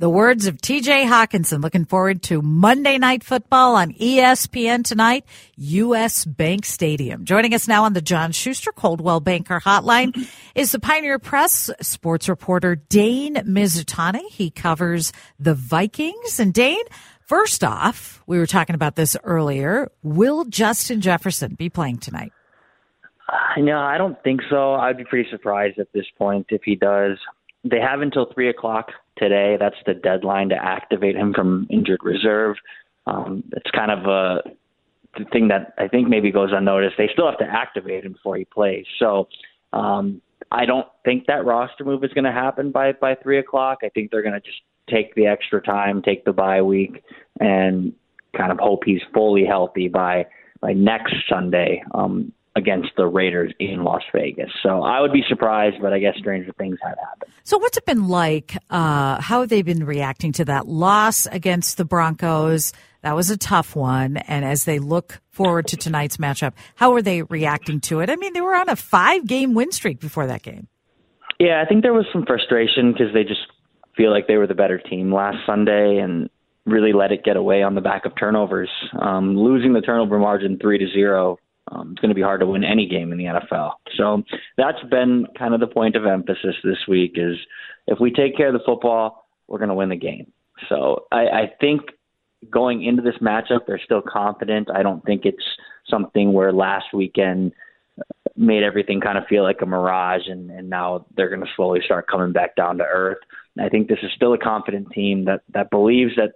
The words of TJ Hockenson looking forward to Monday Night Football on ESPN tonight, US Bank Stadium. Joining us now on the John Schuster Coldwell Banker Hotline is the Pioneer Press sports reporter Dane Mizutani. He covers the Vikings. And Dane, first off, we were talking about this earlier. Will Justin Jefferson be playing tonight? Uh, no, I don't think so. I'd be pretty surprised at this point if he does. They have until three o'clock today. That's the deadline to activate him from injured reserve. Um, it's kind of a the thing that I think maybe goes unnoticed. They still have to activate him before he plays. So um, I don't think that roster move is going to happen by by three o'clock. I think they're going to just take the extra time, take the bye week, and kind of hope he's fully healthy by by next Sunday. Um, against the Raiders in Las Vegas. So I would be surprised, but I guess stranger things have happened. So what's it been like? Uh, how have they been reacting to that loss against the Broncos? That was a tough one. And as they look forward to tonight's matchup, how are they reacting to it? I mean, they were on a five game win streak before that game. Yeah, I think there was some frustration because they just feel like they were the better team last Sunday and really let it get away on the back of turnovers. Um, losing the turnover margin three to zero um, it's going to be hard to win any game in the NFL. So that's been kind of the point of emphasis this week is if we take care of the football, we're going to win the game. So I, I think going into this matchup, they're still confident. I don't think it's something where last weekend made everything kind of feel like a mirage and, and now they're going to slowly start coming back down to earth. I think this is still a confident team that, that believes that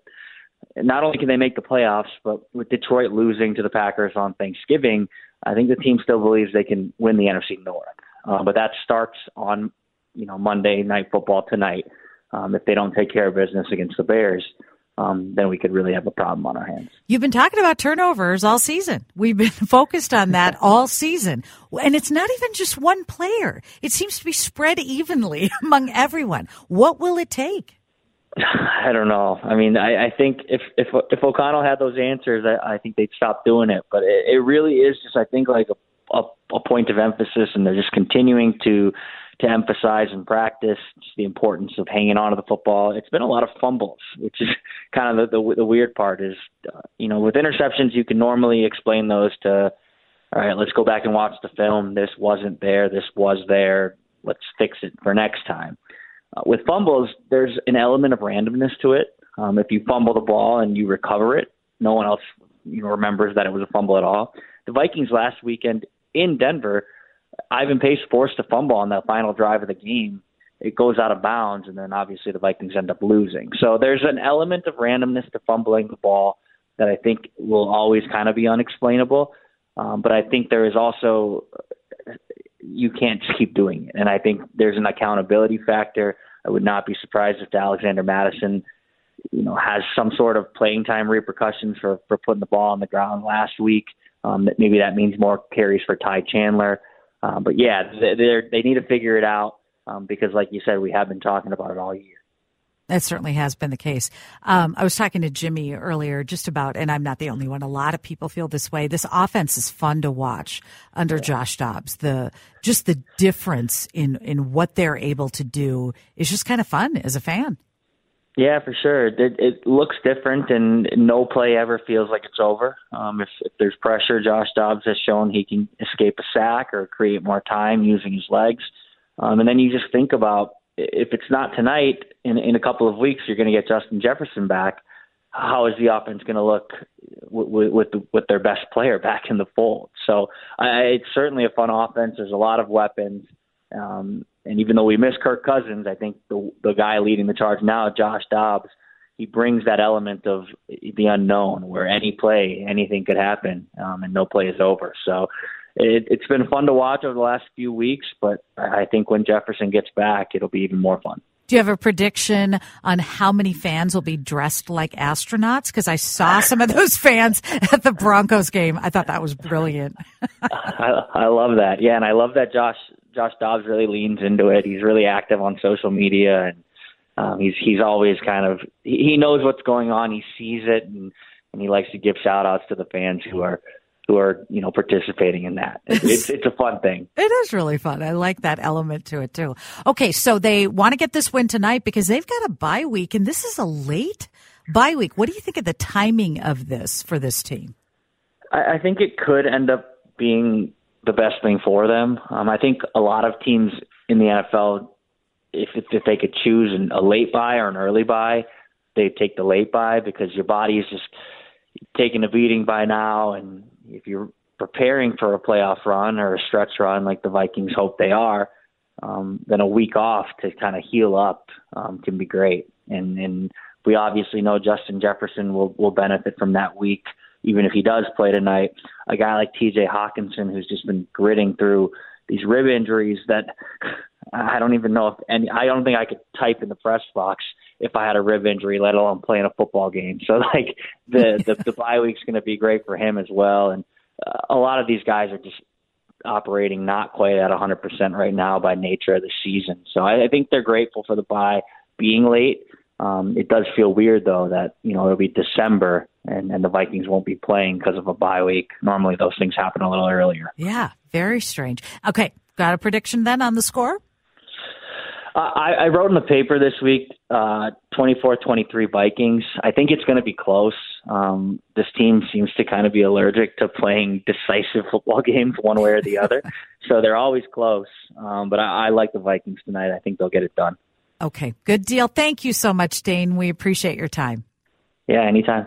not only can they make the playoffs, but with Detroit losing to the Packers on Thanksgiving, I think the team still believes they can win the NFC North. Uh, but that starts on you know Monday Night Football tonight. Um, if they don't take care of business against the Bears, um, then we could really have a problem on our hands. You've been talking about turnovers all season. We've been focused on that all season. And it's not even just one player. It seems to be spread evenly among everyone. What will it take? I don't know. I mean, I, I think if if if O'Connell had those answers, I, I think they'd stop doing it. But it, it really is just, I think, like a, a a point of emphasis, and they're just continuing to to emphasize and practice just the importance of hanging on to the football. It's been a lot of fumbles, which is kind of the the, the weird part. Is uh, you know, with interceptions, you can normally explain those to, all right, let's go back and watch the film. This wasn't there. This was there. Let's fix it for next time uh, with fumbles, there's an element of randomness to it. Um, if you fumble the ball and you recover it, no one else you know, remembers that it was a fumble at all. The Vikings last weekend in Denver, Ivan Pace forced a fumble on that final drive of the game. It goes out of bounds, and then obviously the Vikings end up losing. So there's an element of randomness to fumbling the ball that I think will always kind of be unexplainable. Um, but I think there is also you can't just keep doing it. And I think there's an accountability factor. I would not be surprised if Alexander Mattison, you know, has some sort of playing time repercussions for for putting the ball on the ground last week. Um, that maybe that means more carries for Ty Chandler. Um, but yeah, they they need to figure it out um, because, like you said, we have been talking about it all year. That certainly has been the case. Um, I was talking to Jimmy earlier just about, and I'm not the only one. A lot of people feel this way. This offense is fun to watch under yeah. Josh Dobbs. The just the difference in in what they're able to do is just kind of fun as a fan. Yeah, for sure. It, it looks different, and no play ever feels like it's over. Um, if, if there's pressure, Josh Dobbs has shown he can escape a sack or create more time using his legs. Um, and then you just think about if it's not tonight, in, in a couple of weeks, you're going to get Justin Jefferson back. How is the offense going to look with with, with their best player back in the fold? So I, it's certainly a fun offense. There's a lot of weapons. Um, and even though we miss Kirk Cousins, I think the the guy leading the charge now, Josh Dobbs, he brings that element of the unknown, where any play, anything could happen, um, and no play is over. So it, it's been fun to watch over the last few weeks, but I think when Jefferson gets back, it'll be even more fun. Do you have a prediction on how many fans will be dressed like astronauts? Because I saw some of those fans at the Broncos game. I thought that was brilliant. I, I love that. Yeah, and I love that Josh Josh Dobbs really leans into it. He's really active on social media, and um, he's he's always kind of he knows what's going on. He sees it, and and he likes to give shout outs to the fans who are who are you know participating in that. It's it's a fun thing. it is really fun. I like that element to it too. Okay, so they want to get this win tonight because they've got a bye week, and this is a late bye week. What do you think of the timing of this for this team? I, I think it could end up being the best thing for them. Um, I think a lot of teams in the NFL, if if they could choose an, a late bye or an early bye, they take the late bye because your body is just taking a beating by now, and if you're preparing for a playoff run or a stretch run like the Vikings hope they are, um, then a week off to kind of heal up um, can be great. And and we obviously know Justin Jefferson will will benefit from that week even if he does play tonight. A guy like T.J. Hockenson, who's just been gritting through these rib injuries that I don't even know if any. I don't think I could type in the press box if I had a rib injury, let alone playing a football game. So like the the, the bye week's going to be great for him as well. And uh, a lot of these guys are just operating not quite at 100% right now by nature of the season. So I, I think they're grateful for the bye being late. Um, it does feel weird though that you know it'll be December and, and the Vikings won't be playing because of a bye week. Normally those things happen a little earlier. Yeah, very strange. Okay, got a prediction then on the score? I, I wrote in the paper this week, uh, 24-23 Vikings. I think it's going to be close. Um, this team seems to kind of be allergic to playing decisive football games one way or the other, so they're always close. Um, but I, I like the Vikings tonight. I think they'll get it done. Okay, good deal. Thank you so much, Dane. We appreciate your time. Yeah, anytime.